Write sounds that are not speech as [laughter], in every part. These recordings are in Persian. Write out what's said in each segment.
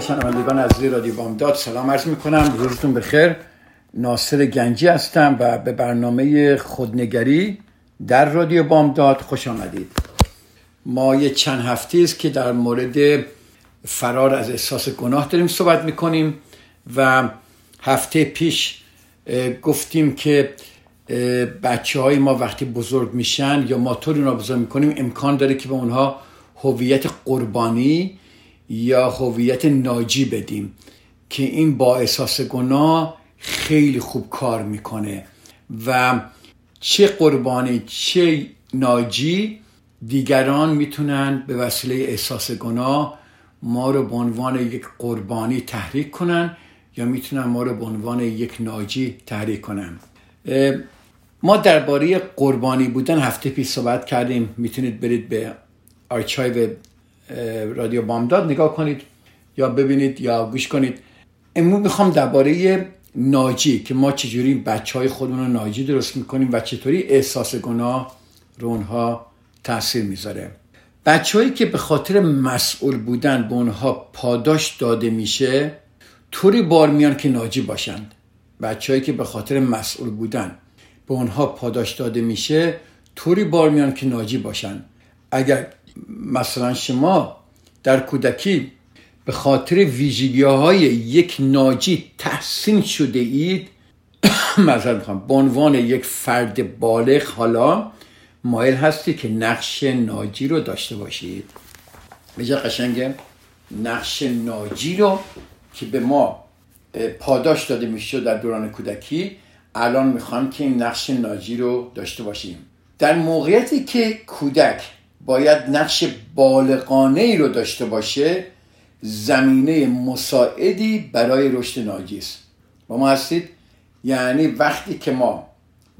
خدمت شنوندگان از رادیو بامداد. سلام عرض می‌کنم. روزتون بخیر. ناصر گنجی هستم و به برنامه خودنگری در رادیو بامداد خوش آمدید. ما یه چند هفته است که در مورد فرار از احساس گناه داریم صحبت می‌کنیم و هفته پیش گفتیم که بچه های ما وقتی بزرگ میشن یا ما طور اونا بزرگ می‌کنیم امکان داره که به اونها هویت قربانی یا هویت ناجی بدیم که این با احساس گناه خیلی خوب کار می‌کنه. و چه قربانی چه ناجی دیگران می‌تونن به وسیله احساس گناه ما رو به عنوان یک قربانی تحریک کنن یا می‌تونن ما رو به عنوان یک ناجی تحریک کنن. ما درباره قربانی بودن هفته پیش صحبت کردیم. می‌تونید برید به آرچایو رادیو بامداد نگاه کنید یا ببینید یا گوش کنید. امروز می‌خوام درباره ناجی که ما چجوری بچه های خودمون رو ناجی درست می‌کنیم و چطوری احساس گناه رو اونها تاثیر می‌ذاره. بچههایی که به خاطر مسئول بودن به اونها پاداش داده میشه طوری بار میان که ناجی باشند. بچههایی که به خاطر مسئول بودن به اونها پاداش داده میشه طوری بار میان که ناجی باشند. اگر مثلا شما در کودکی به خاطر ویژگی های یک ناجی تحسین شده اید [coughs] مثلا به عنوان یک فرد بالغ حالا مایل هستی که نقش ناجی رو داشته باشید. بجا قشنگه نقش ناجی رو که به ما پاداش داده میشه در دوران کودکی الان می‌خوام که این نقش ناجی رو داشته باشیم. در موقعیتی که کودک باید نقش بالغانه ای رو داشته باشه زمینه مساعدی برای رشد ناجی است با ما هستید؟ یعنی وقتی که ما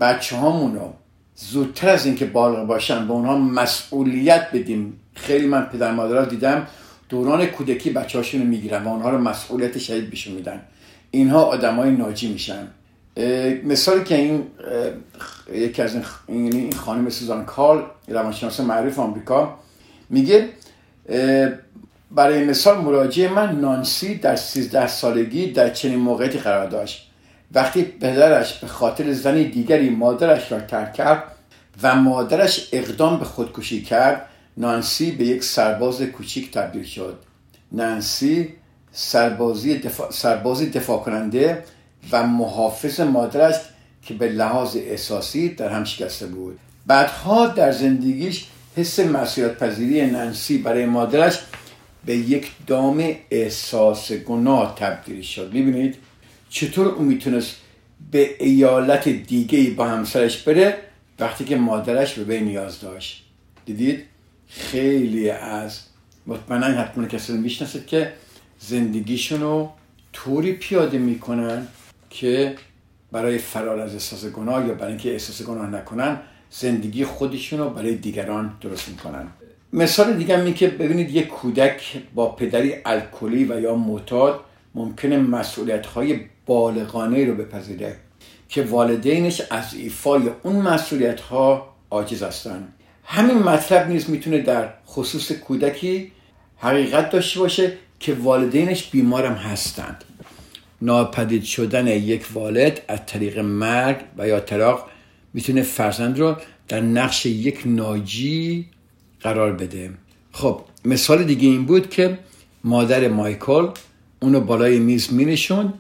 بچه هامون رو زودتر از اینکه بالغ باشن به اونها مسئولیت بدیم. خیلی من پدر مادرها دیدم دوران کودکی بچه هاشون رو می‌گیرن و اونها رو مسئولیت شدید بهشون میدن. اینها آدمای ناجی میشن. مثالی که این یکی از این, خانم سوزان کال روانشناس معروف آمریکا میگه برای مثال مراجعه من نانسی در 13 سالگی در چنین موقعیتی قرار داشت. وقتی پدرش به خاطر زنی دیگری مادرش را ترک کرد و مادرش اقدام به خودکشی کرد نانسی به یک سرباز کوچیک تبدیل شد. نانسی سربازی دفاع, سربازی دفاع کننده و محافظ مادرش که به لحاظ احساسی در هم شکسته بود. بعدها در زندگیش حس مسئولیت پذیری نانسی برای مادرش به یک دام احساس گناه تبدیل شد. می‌بینید چطور او می‌تونست به ایالت دیگه با همسرش بره وقتی که مادرش به بی نیاز داشت. دیدید؟ خیلی از مطمئنا حتما کسی می‌شناسید که زندگیشون رو طوری پیاده می‌کنن که برای فرار از احساس گناه یا برای اینکه احساس گناه نکنن زندگی خودشون رو برای دیگران درست می‌کنن. مثال دیگه می که ببینید یک کودک با پدری الکلی و یا معتاد ممکنه مسئولیت های بالغانه رو بپذیره که والدینش از ایفای اون مسئولیت ها عاجز هستن. همین مطلب نیز می‌تونه در خصوص کودکی حقیقت داشته باشه که والدینش بیمارم هستند. ناپدید شدن یک والد از طریق مرگ و یا طلاق می‌تونه فرزند رو در نقش یک ناجی قرار بده. خب مثال دیگه این بود که مادر مایکل اونو بالای میز مینشون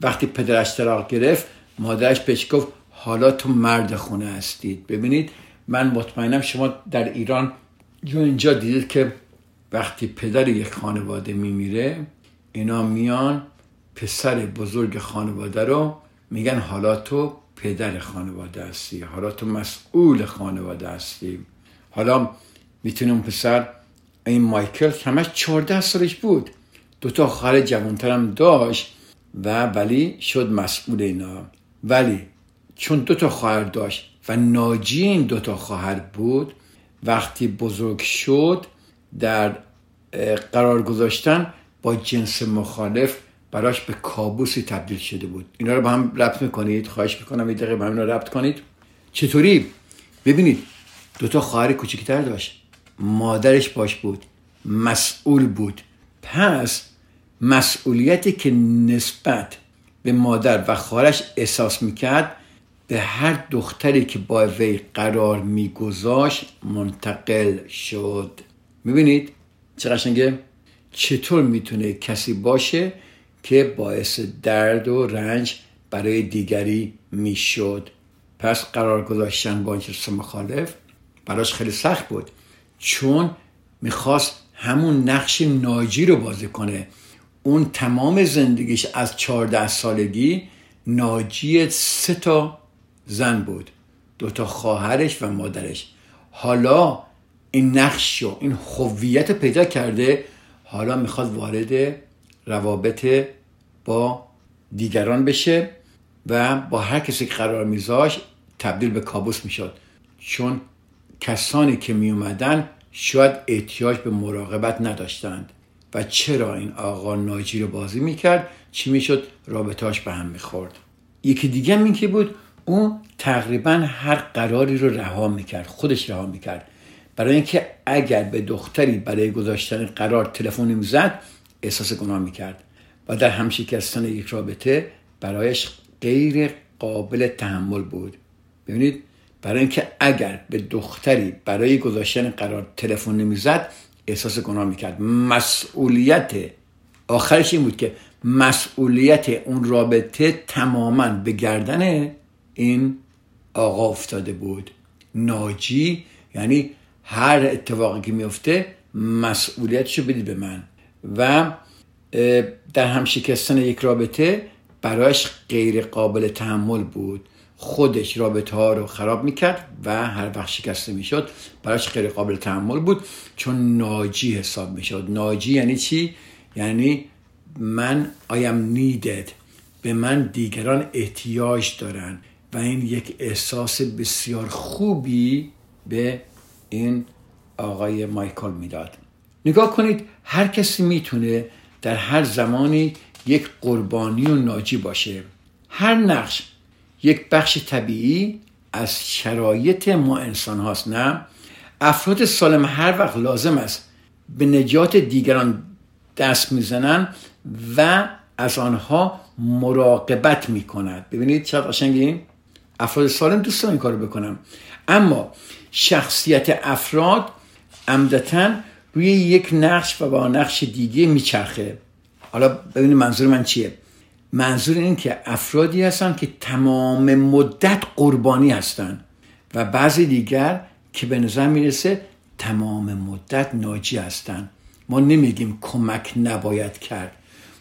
وقتی پدرش طلاق گرفت مادرش بهش گفت حالا تو مرد خونه هستید ببینید من مطمئنم شما در ایران جو اینجا دیدید که وقتی پدر یک خانواده میمیره اینا میان پسر بزرگ خانواده رو میگن حالا تو پدر خانواده هستی حالا تو مسئول خانواده هستی. حالا می‌تونه اون پسر این مایکل همش 14 سالش بود. دوتا خواهر جوانتر هم داشت و ولی شد مسئول اینا. ولی چون دوتا خواهر داشت و ناجی این دوتا خواهر بود وقتی بزرگ شد در قرار گذاشتن با جنس مخالف براش به کابوسی تبدیل شده بود. اینا رو با هم ربط می‌کنید خواهش می‌کنم یه دقیقه با هم ربط کنید. چطوری؟ ببینید دوتا خواهر کوچکتر داشت. مادرش باش بود مسئول بود. پس مسئولیتی که نسبت به مادر و خواهرش احساس می‌کرد به هر دختری که با وی قرار میگذاشت منتقل شد. می‌بینید؟ چه قشنگه؟ چطور می‌تونه کسی باشه که باعث درد و رنج برای دیگری می‌شد. پس قرار گذاشتن با جنس مخالف براش خیلی سخت بود چون می‌خواست همون نقش ناجی رو بازی کنه. اون تمام زندگیش از چهارده سالگی ناجی سه تا زن بود دوتا خواهرش و مادرش. حالا این نقش و این هویت پیدا کرده حالا می‌خواد وارد روابط با دیگران بشه و با هر کسی که قرار میذاش تبدیل به کابوس می‌شد. چون کسانی که می اومدن شاید احتیاج به مراقبت نداشتند. و چرا این آقا ناجی رو بازی می‌کرد؟ چی می‌شد؟ رابطاش به هم می‌خورد. یکی دیگه این که بود اون تقریبا هر قراری رو رها می‌کرد خودش رها می‌کرد. برای اینکه اگر به دختری برای گذاشتن قرار تلفن می‌زد احساس گناه می‌کرد. و در همشکستن یک رابطه برایش غیر قابل تحمل بود. ببینید برای اینکه اگر به دختری برای گذاشتن قرار تلفن نمی‌زد احساس گناه می‌کرد. مسئولیت آخرش این بود که مسئولیت اون رابطه تماما به گردن این آقا افتاده بود. ناجی یعنی هر اتفاقی که میفته مسئولیتشو بدید به من. و در هم شکستن یک رابطه برایش غیر قابل تحمل بود. خودش رابطه ها رو خراب می‌کرد و هر وقت شکسته می‌شد برایش غیر قابل تحمل بود. چون ناجی حساب می‌شد. ناجی یعنی چی؟ یعنی من am needed. به من دیگران احتیاج دارن و این یک احساس بسیار خوبی به این آقای مایکل می‌داد. نگاه کنید هر کسی می‌تونه در هر زمانی یک قربانی و ناجی باشه. هر نقش یک بخش طبیعی از شرایط ما انسان هاست نه؟ افراد سالم هر وقت لازم است به نجات دیگران دست می‌زنن و از آنها مراقبت می‌کند. ببینید چقدر قشنگی؟ افراد سالم دوست این کارو بکنم اما شخصیت افراد عمدتا روی یک نقش و با نقش دیگه میچرخه. حالا ببینید منظور من چیه؟ منظور این که افرادی هستن که تمام مدت قربانی هستن و بعضی دیگر که به نظر می‌رسه تمام مدت ناجی هستن. ما نمیگیم کمک نباید کرد.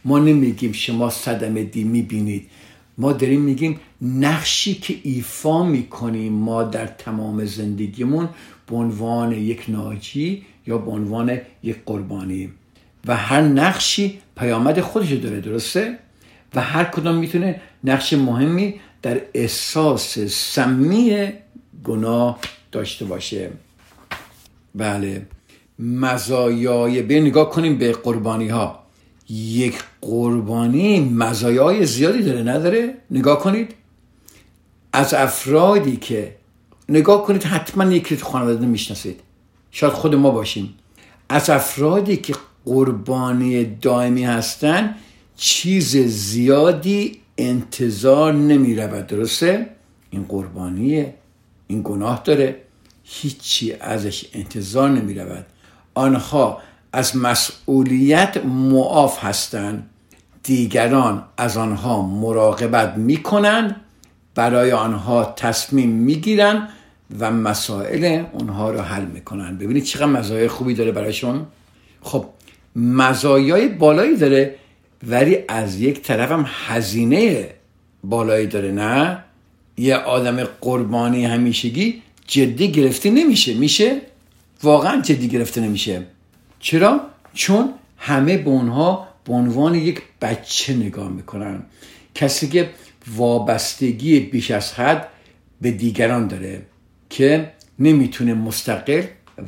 ما نمیگیم شما صدمه دی می‌بینید. ما داریم میگیم نقشی که ایفا می‌کنیم ما در تمام زندگیمون به عنوان یک ناجی یا به عنوان یک قربانی. و هر نقشی پیامد خودش داره درسته؟ و هر کدام می‌تونه نقش مهمی در احساس سمی گناه داشته باشه. بله. مزایای به نگاه کنیم به قربانی ها یک قربانی مزایای زیادی داره نداره؟ نگاه کنید. از افرادی که نگاه کنید حتما یکی خانواده می‌شناسید. شاید خود ما باشیم. از افرادی که قربانی دائمی هستن چیز زیادی انتظار نمی رود درسته؟ این قربانیه. این گناه داره. هیچی ازش انتظار نمی رود آنها از مسئولیت معاف هستند. دیگران از آنها مراقبت می کنند برای آنها تصمیم می گیرند و مسائل اونها رو حل می‌کنن. ببینید چقدر مزایای خوبی داره برایشون. خب مزایای بالایی داره ولی از یک طرف هم هزینه بالایی داره نه؟ یه آدم قربانی همیشگی جدی گرفته نمیشه. میشه؟ واقعا جدی گرفته نمیشه. چرا؟ چون همه به اونها به عنوان یک بچه نگاه می‌کنن. کسی که وابستگی بیش از حد به دیگران داره. که نمی‌تونه مستقل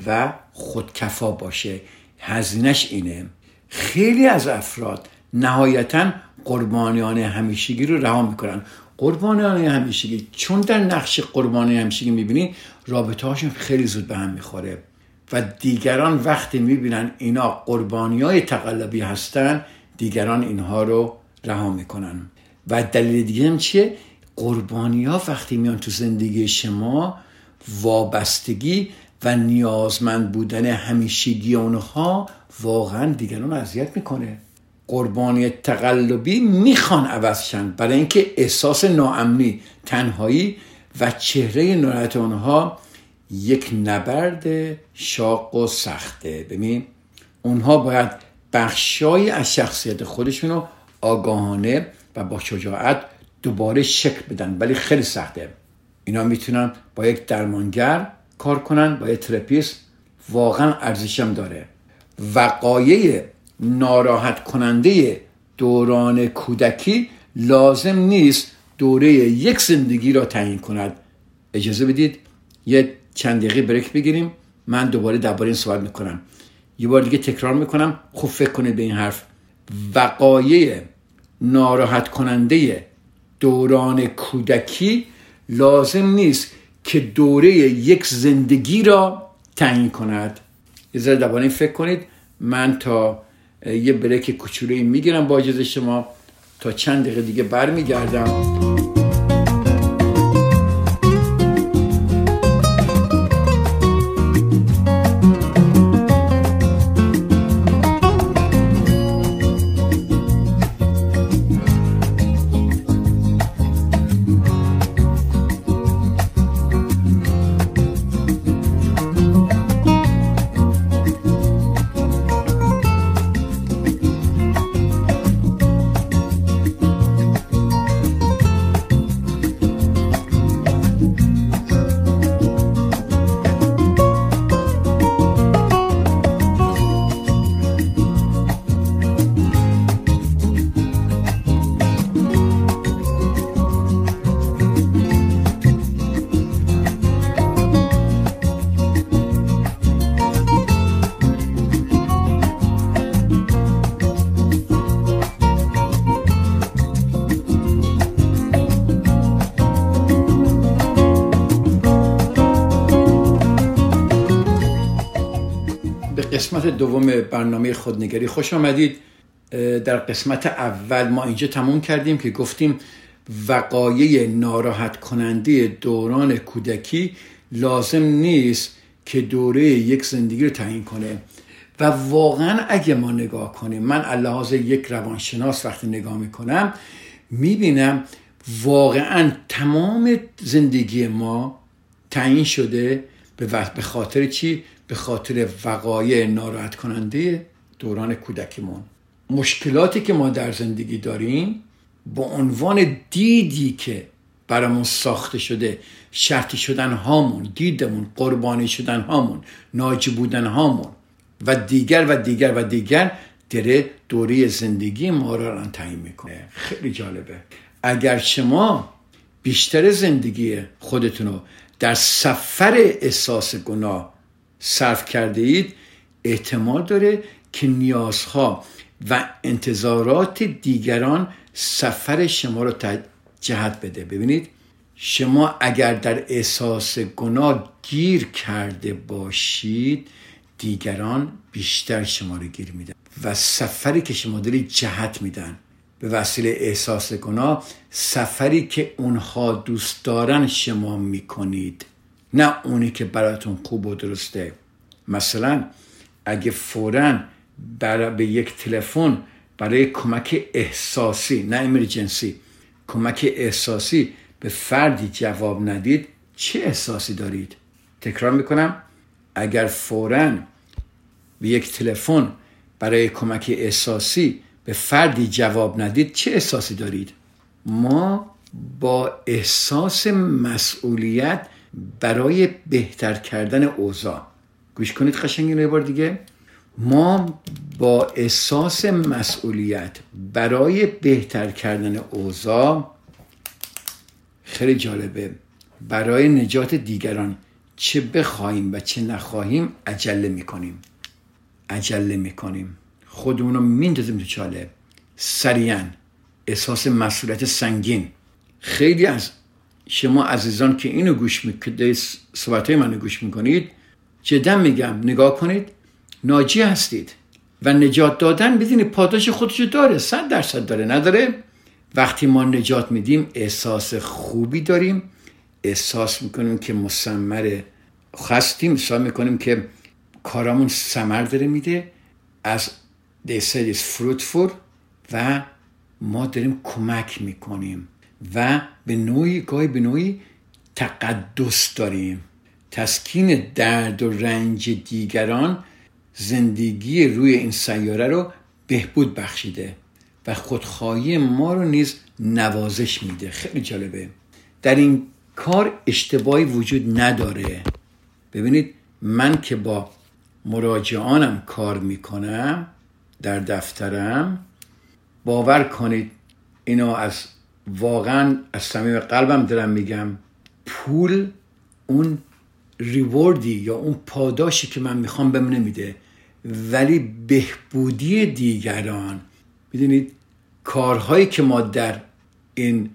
و خودکفا باشه. هزینش اینه. خیلی از افراد نهایتا قربانیان همیشگی رو رها می‌کنن. قربانیان همیشگی چون در نقش قربانی همیشگی می‌بینی رابطه هاشون خیلی زود به هم می‌خوره. و دیگران وقتی می‌بینن اینا قربانی های تقلبی هستن دیگران اینها رو رها می‌کنن. و دلیل دیگه هم چیه؟ قربانی ها وقتی میان تو زندگی شما وابستگی و نیازمند بودن همیشگی اونها واقعا دیگران اذیت می‌کنه. قربانی تقلبی می‌خوان عوض برای اینکه احساس ناامنی تنهایی و چهره ناراحت اونها یک نبرد شاق و سخته. ببین اونها باید بخشای از شخصیت خودشون رو آگاهانه و با شجاعت دوباره شکل بدن. ولی خیلی سخته. اینا می‌تونن با یک درمانگر کار کنن با یک ترپیست. واقعا ارزشم داره. وقایع ناراحت کننده دوران کودکی لازم نیست دوره یک زندگی را تعیین کند. اجازه بدید یه چند دقیقه بریک بگیریم. من دوباره درباره این صحبت می‌کنم. یه بار دیگه تکرار می‌کنم. خوب فکر کنید به این حرف. وقایع ناراحت کننده دوران کودکی لازم نیست که دوره یک زندگی را تعیین کند. یه ذره این فکر کنید. من تا یه بریک کوچولویی می‌گیرم با اجازه شما. تا چند دقیقه دیگه برمیگردم. دوم برنامه خودنگری. خوش آمدید. در قسمت اول ما اینجا تموم کردیم که گفتیم وقایع ناراحت کننده دوران کودکی لازم نیست که دوره یک زندگی رو تعیین کنه. و واقعا اگه ما نگاه کنیم من لحاظ یک روانشناس وقتی نگاه می‌کنم می‌بینم واقعا تمام زندگی ما تعیین شده به خاطر چی؟ به خاطر وقایع ناراحت کننده دوران کودکیمون. مشکلاتی که ما در زندگی داریم با عنوان دیدی که برامون ساخته شده شرطی شدن هامون دیدمون قربانی شدن هامون ناجی بودن هامون و دیگر و دیگر و دیگر دره دوره زندگی ما را تعیین می‌کنه. خیلی جالبه. اگر شما بیشتر زندگی خودتون رو در سفر احساس گناه صرف کرده اید احتمال داره که نیازها و انتظارات دیگران سفر شما رو جهت بده. ببینید شما اگر در احساس گناه گیر کرده باشید دیگران بیشتر شما رو گیر میدن و سفری که شما دارید جهت میدن. به وسیله احساس گناه سفری که اونها دوست دارن شما می‌کنید. نه اونی که براتون خوب و درسته. مثلا اگه فورا به یک تلفن برای کمک احساسی نه امرجنسی کمک احساسی به فردی جواب ندید چه احساسی دارید؟ تکرار می‌کنم. اگر فورا به یک تلفن برای کمک احساسی به فردی جواب ندید چه احساسی دارید؟ ما با احساس مسئولیت برای بهتر کردن اوضاع. گوش کنید قشنگ یه بار دیگه. ما با احساس مسئولیت برای بهتر کردن اوضاع خیلی جالبه. برای نجات دیگران چه بخواهیم و چه نخواهیم عجله می‌کنیم. عجله می‌کنیم. خودمون رو میندازیم تو چاله. سریعا. احساس مسئولیت سنگین. خیلی از شما عزیزان که اینو گوش می‌کنید صحبت منو گوش می‌کنید جدا میگم نگاه کنید ناجی هستید و نجات دادن بدونید پاداش خودشو داره صد درصد داره نداره؟ وقتی ما نجات میدیم احساس خوبی داریم احساس می‌کنیم که مسمر هستیم احساس می‌کنیم که کارامون سمر داره میده. از said is fruitful و ما داریم کمک می‌کنیم. و به نوعی گاهی به نوعی تقدس داریم. تسکین درد و رنج دیگران زندگی روی این سیاره رو بهبود بخشیده و خودخواهی ما رو نیز نوازش میده. خیلی جالبه. در این کار اشتباهی وجود نداره. ببینید من که با مراجعانم کار می‌کنم در دفترم باور کنید اینو از واقعا از صمیم قلبم دارم میگم پول اون ریوردی یا اون پاداشی که من می‌خوام بهم نمیده. ولی بهبودی دیگران می‌دونید کارهایی که ما در این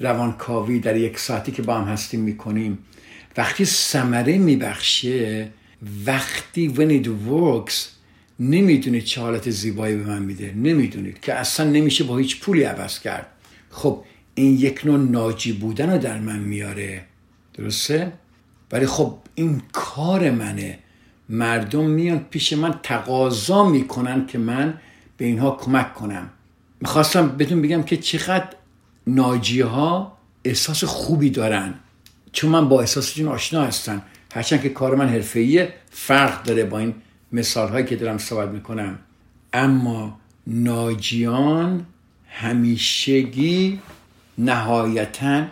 روانکاوی در یک ساعتی که با هم هستیم می‌کنیم وقتی ثمره میبخشه وقتی when it works نمی‌دونید چه حالت زیبایی به من میده. نمی‌دونید که اصلا نمیشه با هیچ پولی عوض کرد. خب این یک نوع ناجی بودن رو در من میاره. درسته؟ ولی خب این کار منه. مردم میان پیش من تقاضا می‌کنن که من به اینها کمک کنم. می‌خواستم بهتون بگم که چقدر ناجی ها احساس خوبی دارن. چون من با احساسشون آشنا هستم. هرچند که کار من حرفه‌ایه فرق داره با این مثال هایی که دارم صحبت می‌کنم. اما ناجیان همیشگی نهایتا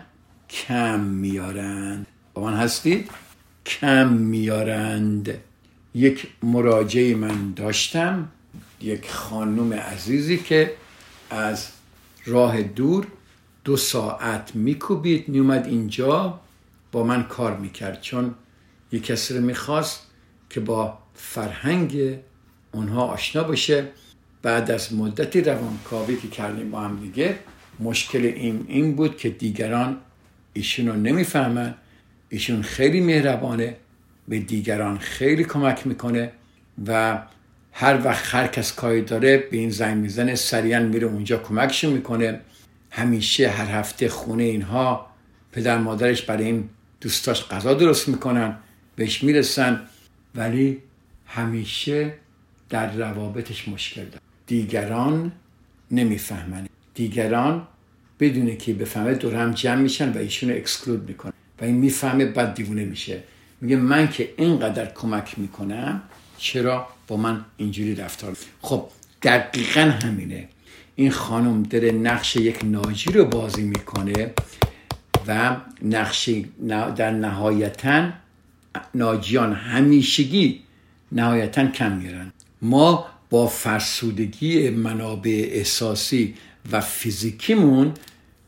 کم میارند. با من هستید؟ کم میارند. یک مراجعه من داشتم یک خانم عزیزی که از راه دور دو ساعت میکوبید میومد اینجا با من کار می‌کرد. چون یک کسی رو می‌خواست که با فرهنگ اونها آشنا باشه. بعد از مدتی روانکاوی که کردیم با هم دیگه مشکل این این بود که دیگران ایشون رو نمی‌فهمن. ایشون خیلی مهربانه به دیگران خیلی کمک می‌کنه و هر وقت هر کس کاری داره به این زنگ می‌زنه سریعا میره اونجا کمکشون می‌کنه. همیشه هر هفته خونه اینها پدر مادرش برای این دوستاش غذا درست می‌کنن بهش می‌رسن. ولی همیشه در روابطش مشکل داره. دیگران نمی‌فهمن. دیگران بدونه که بفهمه دور هم جمع میشن و ایشونو اکسکلود می‌کنن. و این می‌فهمه بعد دیوونه میشه. میگه من که اینقدر کمک می‌کنم چرا با من اینجوری رفتار خب دقیقا همینه. این خانم داره نقش یک ناجی رو بازی می‌کنه و نقش در نهایتا ناجیان همیشگی نهایتا کم میرن. ما با فرسودگی منابع احساسی و فیزیکیمون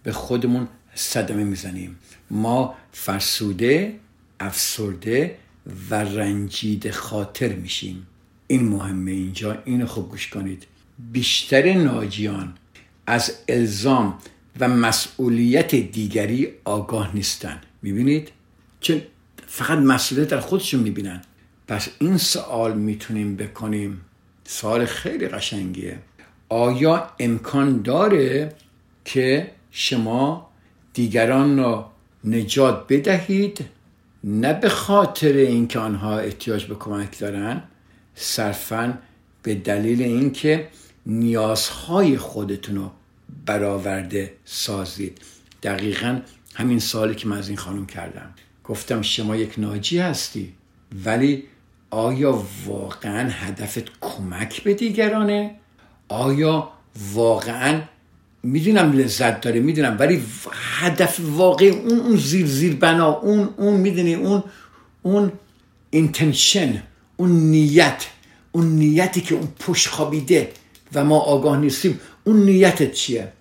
به خودمون صدمه می‌زنیم. ما فرسوده افسرده و رنجید خاطر میشیم. این مهمه اینجا. اینو خوب گوش کنید. بیشتر ناجیان از الزام و مسئولیت دیگری آگاه نیستن. می‌بینید؟ چون فقط مسئولیت در خودشون می‌بینن. پس این سوال می‌تونیم بکنیم. سوال خیلی قشنگیه. آیا امکان داره که شما دیگران را نجات بدهید؟ نه به خاطر اینکه آنها احتیاج به کمک دارن صرفا به دلیل اینکه نیازهای خودتون رو برآورده سازید. دقیقا همین سالی که من از این خانم کردم. گفتم شما یک ناجی هستی ولی آیا واقعا هدفت کمک به دیگرانه؟ آیا واقعا می‌دونم لذت داره می‌دونم ولی هدف واقعی اون اون زیر زیر بنا اون اون می‌دونی اون اون اینتنشن اون نیت اون نیتی که اون پشت خوابیده و ما آگاه نیستیم اون نیتت چیه؟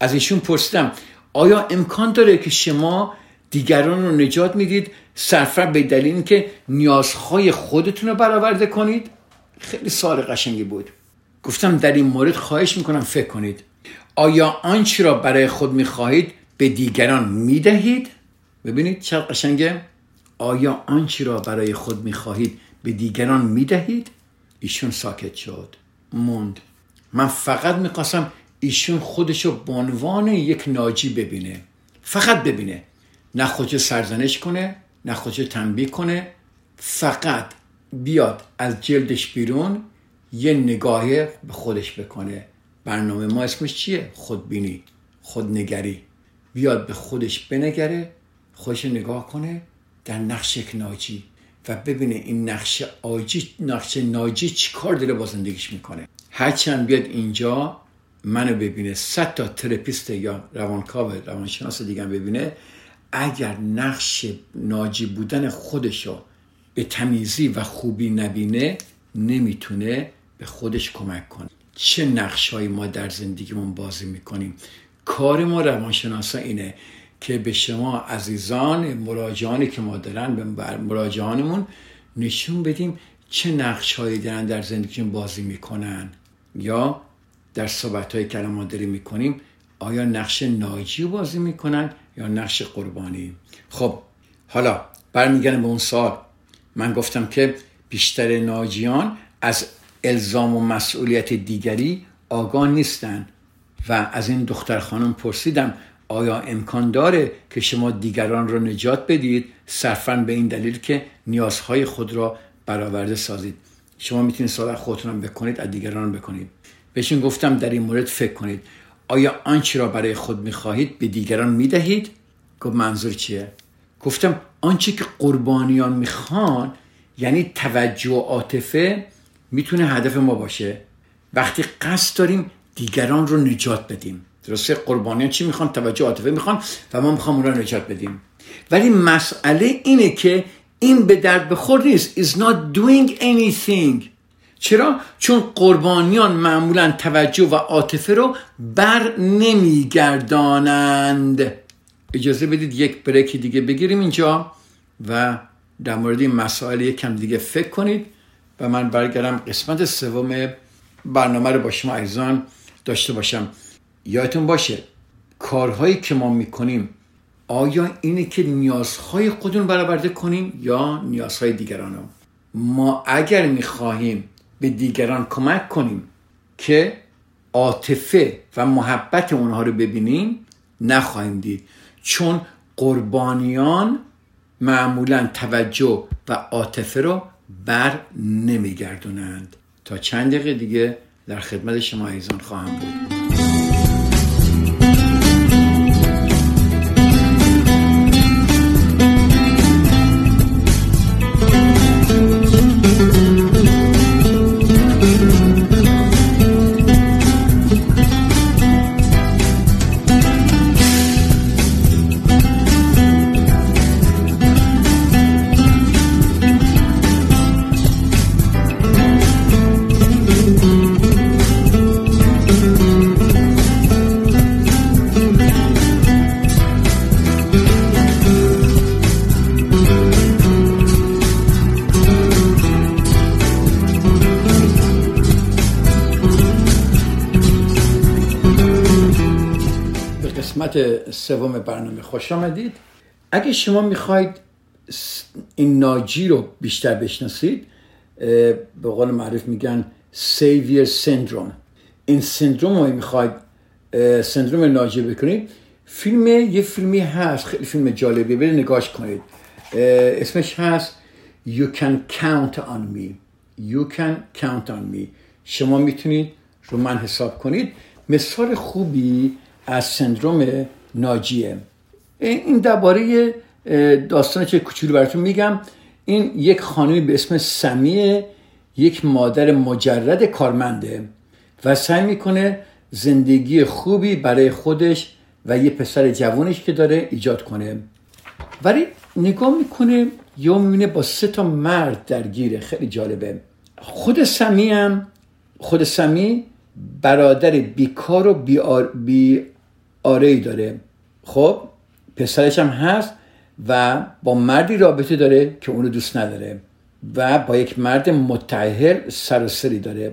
از ایشون پرسیدم آیا امکان داره که شما دیگران رو نجات می‌دید صرفا به دلیل اینکه نیازهای خودتون رو برآورده کنید. خیلی سال قشنگی بود. گفتم در این مورد خواهش می‌کنم فکر کنید. آیا آنچه را برای خود می‌خواهید به دیگران می‌دهید؟ ببینید چه قشنگه. آیا آنچه را برای خود می‌خواهید به دیگران می‌دهید؟ ایشون ساکت شد. موند. من فقط می‌خواستم ایشون خودشو به عنوان یک ناجی ببینه. فقط ببینه. نه خودشو سرزنش کنه نه خودشو تنبیه کنه. فقط بیاد از جلدش بیرون یه نگاهی به خودش بکنه. برنامه ما اسمش چیه؟ خودبینی خودنگری. بیاد به خودش بنگره خودش نگاه کنه در نقش یک ناجی و ببینه این نقش آجی نقش ناجی چی کار داره با زندگیش می‌کنه. هرچند بیاد اینجا منو ببینه صد تا ترپیست یا روانکاو روانشناس دیگه ببینه اگر نقش ناجی بودن خودشو به تمیزی و خوبی نبینه نمی‌تونه به خودش کمک کنه. چه نقشهایی ما در زندگیمون بازی می‌کنیم؟ کار ما روانشناسا اینه که به شما عزیزان مراجعانی که ما دارن به مراجعانمون نشون بدیم چه نقشهایی دارن در زندگیشون بازی می‌کنن. یا در صحبت هایی که می‌کنیم آیا نقش ناجی رو بازی می‌کنن؟ یا نقش قربانی. خب حالا برمیگردم به اون سال من گفتم که بیشتر ناجیان از الزام و مسئولیت دیگری آگاه نیستن و از این دختر خانم پرسیدم آیا امکان داره که شما دیگران را نجات بدید صرفا به این دلیل که نیازهای خود را برآورده سازید؟ شما می‌تونید سوال خودتون بکنید از دیگران بکنید. بهشون گفتم در این مورد فکر کنید. آیا آنچه را برای خود می‌خواهید به دیگران می‌دهید؟ گفت منظور چیه؟ گفتم آنچه که قربانیان می‌خوان یعنی توجه و عاطفه می‌تونه هدف ما باشه. وقتی قصد داریم دیگران رو نجات بدیم. درسته؟ قربانیان چی می‌خوان؟ توجه عاطفه می‌خوان و ما می‌خوام اون رو نجات بدیم. ولی مسئله اینه که این به درد بخور نیست. Is not doing anything. چرا؟ چون قربانیان معمولا توجه و عاطفه رو بر نمیگردانند. اجازه بدید یک بریک دیگه بگیریم اینجا و در مورد این مسائل یکم دیگه فکر کنید و من برگردم قسمت سوم برنامه رو با شما عزیزان داشته باشم. یادتون باشه کارهایی که ما می‌کنیم آیا اینه که نیازهای خودمون برآورده کنیم یا نیازهای دیگران رو ما اگر می‌خواهیم به دیگران کمک کنیم که عاطفه و محبت اونها رو ببینیم نخواهیم دید. چون قربانیان معمولا توجه و عاطفه رو بر نمیگردونند. تا چند دقیقه دیگه در خدمت شما ایزان خواهم بود. سوم برنامه خوش آمدید. اگه شما می‌خواید این ناجی رو بیشتر بشناسید به قول معروف میگن سیویر سندروم این سندروم رو می‌خواید سندروم ناجی بکنید. فیلم یه فیلمی هست خیلی فیلم جالبی برید نگاش کنید. اسمش هست You can count on me. You can count on me. شما می‌تونید رو من حساب کنید. مثال خوبی از سندروم ناجیه. این درباره داستان چه کوچولو براتون میگم. این یک خانمی به اسم سمیه یک مادر مجرد کارمنده و سعی می‌کنه زندگی خوبی برای خودش و یه پسر جوانش که داره ایجاد کنه. ولی نگاه می‌کنه یا می‌بینه با سه تا مرد درگیره خیلی جالبه. خود سمی هم خود سمی برادر بیکار و بیار بی آره داره. خب پسرش هم هست و با مردی رابطه داره که اونو دوست نداره و با یک مرد متعهل سر و سری داره.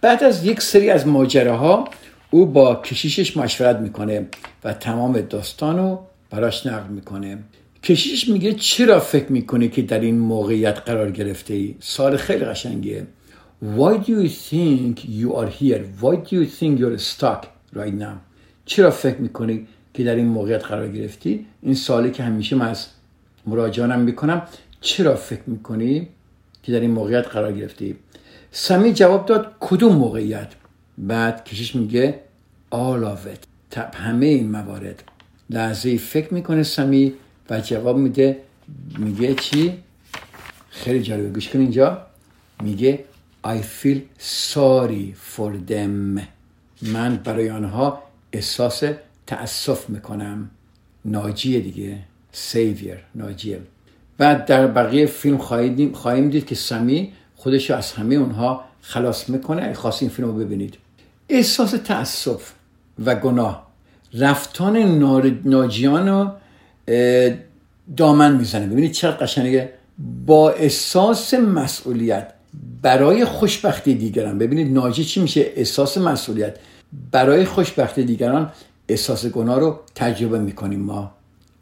بعد از یک سری از ماجراها او با کشیشش مشورت می‌کنه و تمام داستان رو براش نقل می‌کنه. کشیش میگه چرا فکر می‌کنی که در این موقعیت قرار گرفته ای سال خیلی قشنگیه. Why do you think you are here? Why do you think you're stuck right now? چرا فکر می‌کنی که در این موقعیت قرار گرفتی؟ این سالی که همیشه من از مراجعانم می‌کنم چرا فکر می‌کنی که در این موقعیت قرار گرفتی؟ سمی جواب داد کدوم موقعیت؟ بعد کشیش میگه all of it همه این موارد لحظه فکر می‌کنه سمی و جواب میده میگه چی خیلی جالبه گوش کن اینجا میگه I feel sorry for them من برای آنها احساس تأسف می‌کنم. ناجیه دیگه. سیویر ناجیه. بعد در بقیه فیلم خواهیم دید که سمی خودش از همه اونها خلاص می‌کنه. خواست این فیلم رو ببینید. احساس تأسف و گناه. رفتان ناجیان رو دامن می‌زنه. ببینید چقدر قشنگه. با احساس مسئولیت. برای خوشبختی دیگران. ببینید ناجی چی میشه؟ احساس مسئولیت. برای خوشبختی دیگران احساس گناه رو تجربه می‌کنیم ما.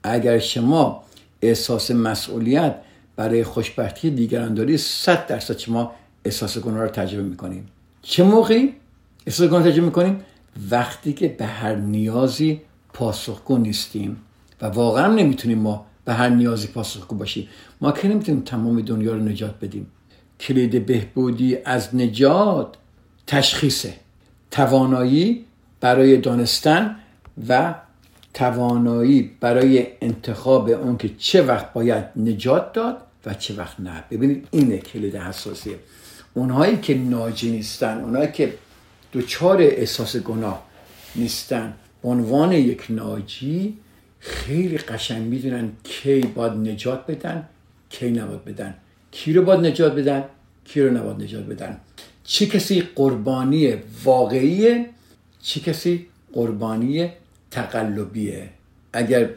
اگر شما احساس مسئولیت برای خوشبختی دیگران داری صد درصد شما احساس گناه رو تجربه می‌کنیم. چه موقعی احساس گناه تجربه می‌کنیم؟ وقتی که به هر نیازی پاسخگو نیستیم و واقعا نمی‌تونیم ما به هر نیازی پاسخگو باشیم. ما که نمی‌تونیم تمام دنیا رو نجات بدیم. کلید بهبودی از نجات تشخیصه. توانایی برای دانستن و توانایی برای انتخاب اون که چه وقت باید نجات داد و چه وقت نه. ببینید اینه کلید حساسیه. اونهایی که ناجی نیستن اونهایی که دوچار احساس گناه نیستن عنوان یک ناجی خیلی قشنگ می‌دونن کی باید نجات بدن کی نباید بدن. کی رو باید نجات بدن؟ کی رو نباید نجات بدن؟ چه کسی قربانی واقعیه؟ چه کسی قربانی تقلبیه؟ اگر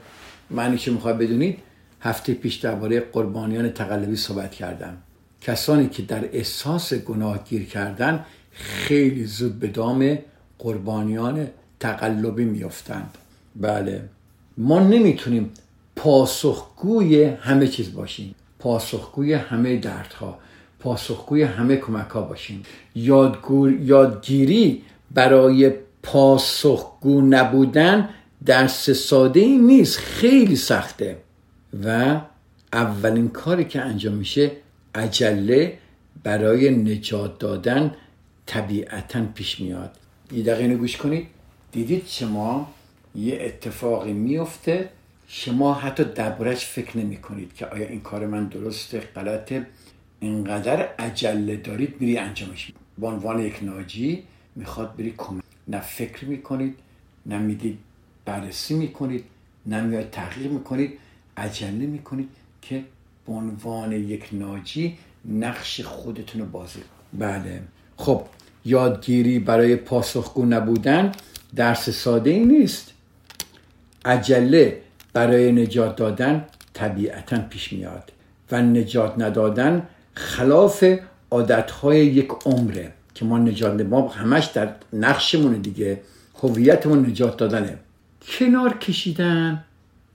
معنی که می‌خواد بدونید هفته پیش درباره قربانیان تقلبی صحبت کردم. کسانی که در احساس گناه گیر کردن خیلی زود به دام قربانیان تقلبی میافتند. بله. ما نمی‌تونیم پاسخگوی همه چیز باشیم. پاسخگوی همه دردها. پاسخگوی همه کمک ها باشیم یادگیری برای پاسخگو نبودن درس ساده ای نیست خیلی سخته. و اولین کاری که انجام میشه عجله برای نجات دادن طبیعتا پیش میاد. یه دقیقه گوش کنید. دیدید شما یه اتفاقی میفته؟ شما حتی دربارش فکر نمی کنید که آیا این کار من درسته غلطه؟ اینقدر عجله دارید میری انجامش به عنوان یک ناجی می‌خواد بری کمک. نه فکر می‌کنید نه می‌دید بررسی می‌کنید نه میاد تحقیق می‌کنید عجله می‌کنید که به عنوان یک ناجی نقش خودتون رو بازی بله. خب یادگیری برای پاسخگو نبودن درس ساده ای نیست. عجله برای نجات دادن طبیعتا پیش میاد و نجات ندادن خلاف عادتهای یک عمره که ما نجات ما همش در نقشمون دیگه هویتمون نجات دادنه. کنار کشیدن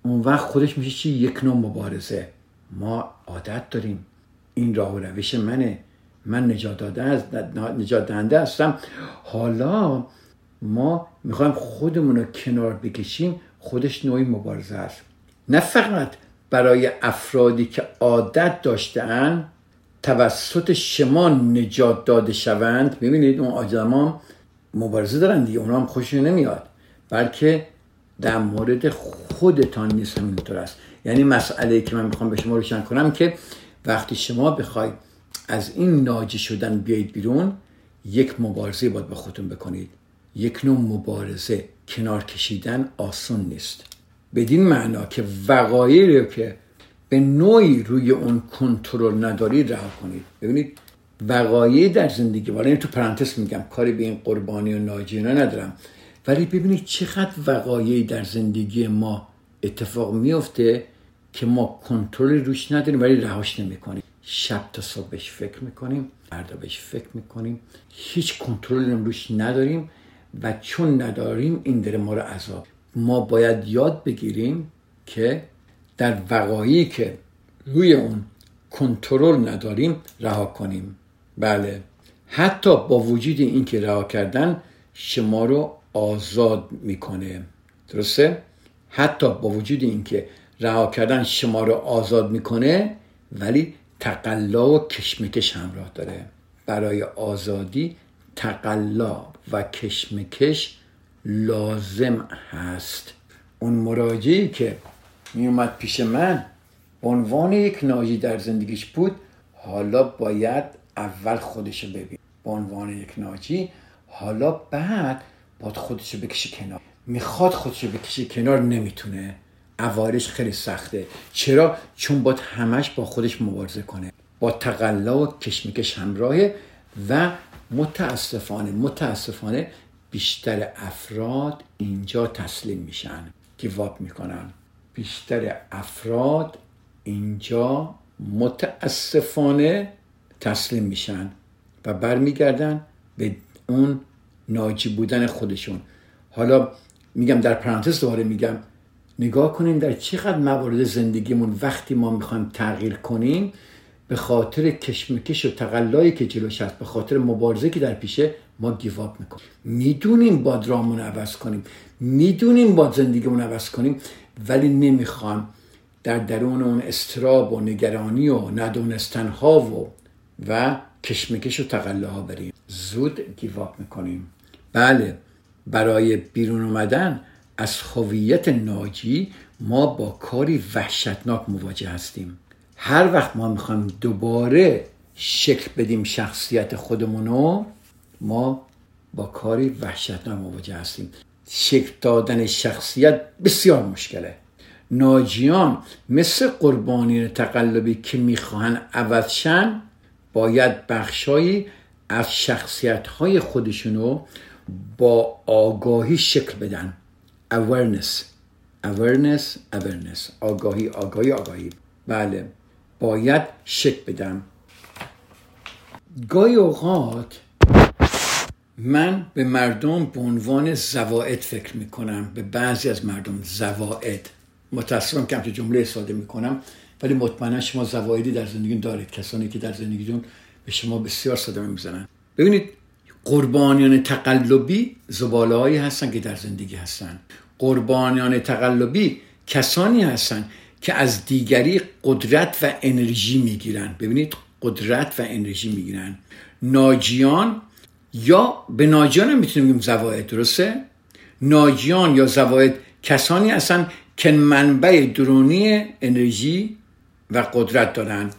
اون وقت خودش میشه چی؟ یک نوع مبارزه. ما عادت داریم. این راه و روش منه. من نجات داده از نجات دهنده هستم. حالا ما می‌خوایم خودمون رو کنار بکشیم. خودش نوعی مبارزه است. نه فقط برای افرادی که عادت داشتن توسط شما نجات داده شوند ببینید اون آدما مبارزه دارن دیگه اونا هم خوش نمیاد. بلکه در مورد خودتان نیست همینطور است. یعنی مسئله که من می‌خوام به شما روشن کنم که وقتی شما بخوای از این ناجی شدن بیایید بیرون یک مبارزه باید به خودتون بکنید. یک نوع مبارزه کنار کشیدن آسون نیست. بدین معنا که وقایعی رو که به نوعی روی اون کنترل ندارید رها کنید. ببینید وقایع در زندگی والا تو پرانتز میگم کاری به این قربانی و ناجی ندارم. ولی ببینید چقدر وقایعی در زندگی ما اتفاق میفته که ما کنترل روش نداریم ولی رهاش نمی‌کنیم. شب تا صبح بهش فکر می‌کنیم فردا بهش فکر می‌کنیم. هیچ کنترل روش نداریم و چون نداریم این داره ما رو عذاب. ما باید یاد بگیریم که در وقایعی که روی اون کنترل نداریم رها کنیم. بله. حتی با وجود اینکه رها کردن شما رو آزاد می‌کنه. درسته؟ حتی با وجود اینکه رها کردن شما رو آزاد می‌کنه ولی تقلا و کشمکش همراه داره. برای آزادی تقلا و کشمکش لازم هست. اون مراجعی که میومد پیش من. عنوان یک ناجی در زندگیش بود حالا باید اول خودشو ببین. به عنوان یک ناجی حالا بعد باید خودشو بکشه کنار. می‌خواد خودشو بکشه کنار نمی‌تونه. عوارش خیلی سخته. چرا؟ چون باید همش با خودش مبارزه کنه. با تقلا و کشمکش همراهه و متاسفانه متاسفانه بیشتر افراد اینجا تسلیم میشن گیواب می‌کنن. بیشتر افراد اینجا متاسفانه تسلیم میشن و برمیگردن به اون ناجی بودن خودشون. حالا میگم در پرانتز دوباره میگم نگاه کنیم در چقدر موارد زندگیمون وقتی ما می‌خوایم تغییر کنیم به خاطر کشمکش و تقلایی که جلوش هست به خاطر مبارزه که در پیشه ما گیواب می‌کنیم. می‌دونیم با درامون عوض کنیم. می‌دونیم با زندگیمون عوض کنیم. ولی نمی‌خوام در درون اون استراب و نگرانی و ندونستن ها و و کشمکش و تقلاها بریم. زود گیواب می‌کنیم. بله برای بیرون اومدن از هویت ناجی ما با کاری وحشتناک مواجه هستیم. هر وقت ما می‌خوایم دوباره شکل بدیم شخصیت خودمونو ما با کاری وحشتناک مواجه هستیم. شکل دادن شخصیت بسیار مشکله. ناجیان مثل قربانیان تقلبی که می‌خواهن عوضشن باید بخشایی از شخصیت های خودشونو با آگاهی شکل بدن. Awareness. Awareness awareness. آگاهی آگاهی آگاهی. بله باید شکل بدم. گاهی اوقات من به مردم به عنوان زواعد فکر می‌کنم به بعضی از مردم زواعد متاسفم که همچه جمله استفاده می‌کنم ولی مطمئنا شما زوایدی در زندگی دارید. کسانی که در زندگیتون به شما بسیار صدمه می‌زنن. ببینید قربانیان تقلبی زباله هایی هستن که در زندگی هستن. قربانیان تقلبی کسانی هستن که از دیگری قدرت و انرژی می‌گیرن. ببینید قدرت و انرژی می‌گیرن. ناجیان یا به ناجیان هم می‌تونیم بگیم زواید درسته؟ ناجیان یا زواید کسانی هستن که منبع درونی انرژی و قدرت دارن.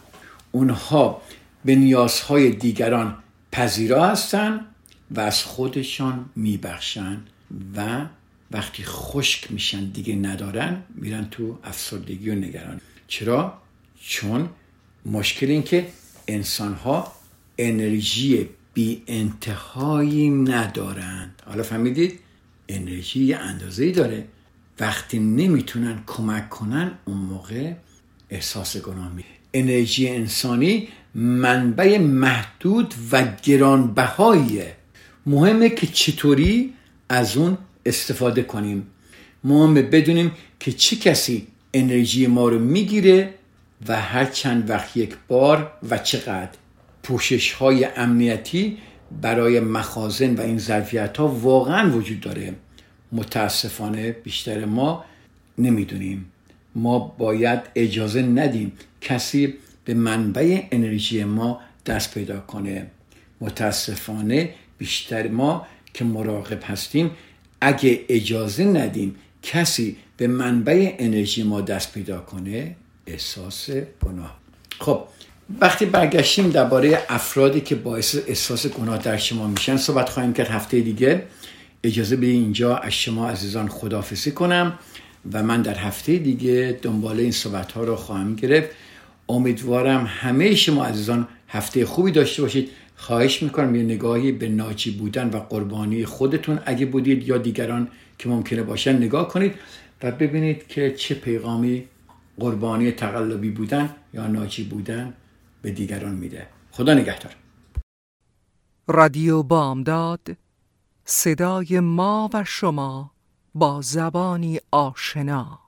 اونها به نیازهای دیگران پذیرا هستن و از خودشان میبخشن و وقتی خشک میشن دیگه ندارن میرن تو افسردگی و نگران. چرا؟ چون مشکل این که انسان ها انرژی بی انتهایی ندارن حالا فهمیدید؟ انرژی یه اندازه داره. وقتی نمی‌تونن کمک کنن اون موقع احساس گناه می انرژی انسانی منبع محدود و گرانبهاییه مهمه که چطوری از اون استفاده کنیم. مهمه بدونیم که چه کسی انرژی ما رو می‌گیره و هر چند وقت یک بار و چقدر. پوشش های امنیتی برای مخازن و این ظرفیت ها واقعا وجود داره. متاسفانه بیشتر ما نمی‌دونیم. ما باید اجازه ندیم کسی به منبع انرژی ما دست پیدا کنه. متاسفانه بیشتر ما که مراقب هستیم اگه اجازه ندیم کسی به منبع انرژی ما دست پیدا کنه احساس گناه. خب وقتی برگشتیم درباره افرادی که باعث احساس گناه در شما میشن صحبت خواهیم کرد هفته دیگه. اجازه بدید اینجا از شما عزیزان خدافسی کنم و من در هفته دیگه دنبال این صحبت ها رو خواهم گرفت. امیدوارم همه شما عزیزان هفته خوبی داشته باشید. خواهش می‌کنم یه نگاهی به ناجی بودن و قربانی خودتون اگه بودید یا دیگران که ممکنه باشن نگاه کنید و ببینید که چه پیغامی قربانی تقلبی بودن یا ناجی بودن به دیگران میده. خدا نگهدار. رادیو بامداد صدای ما و شما با زبانی آشنا.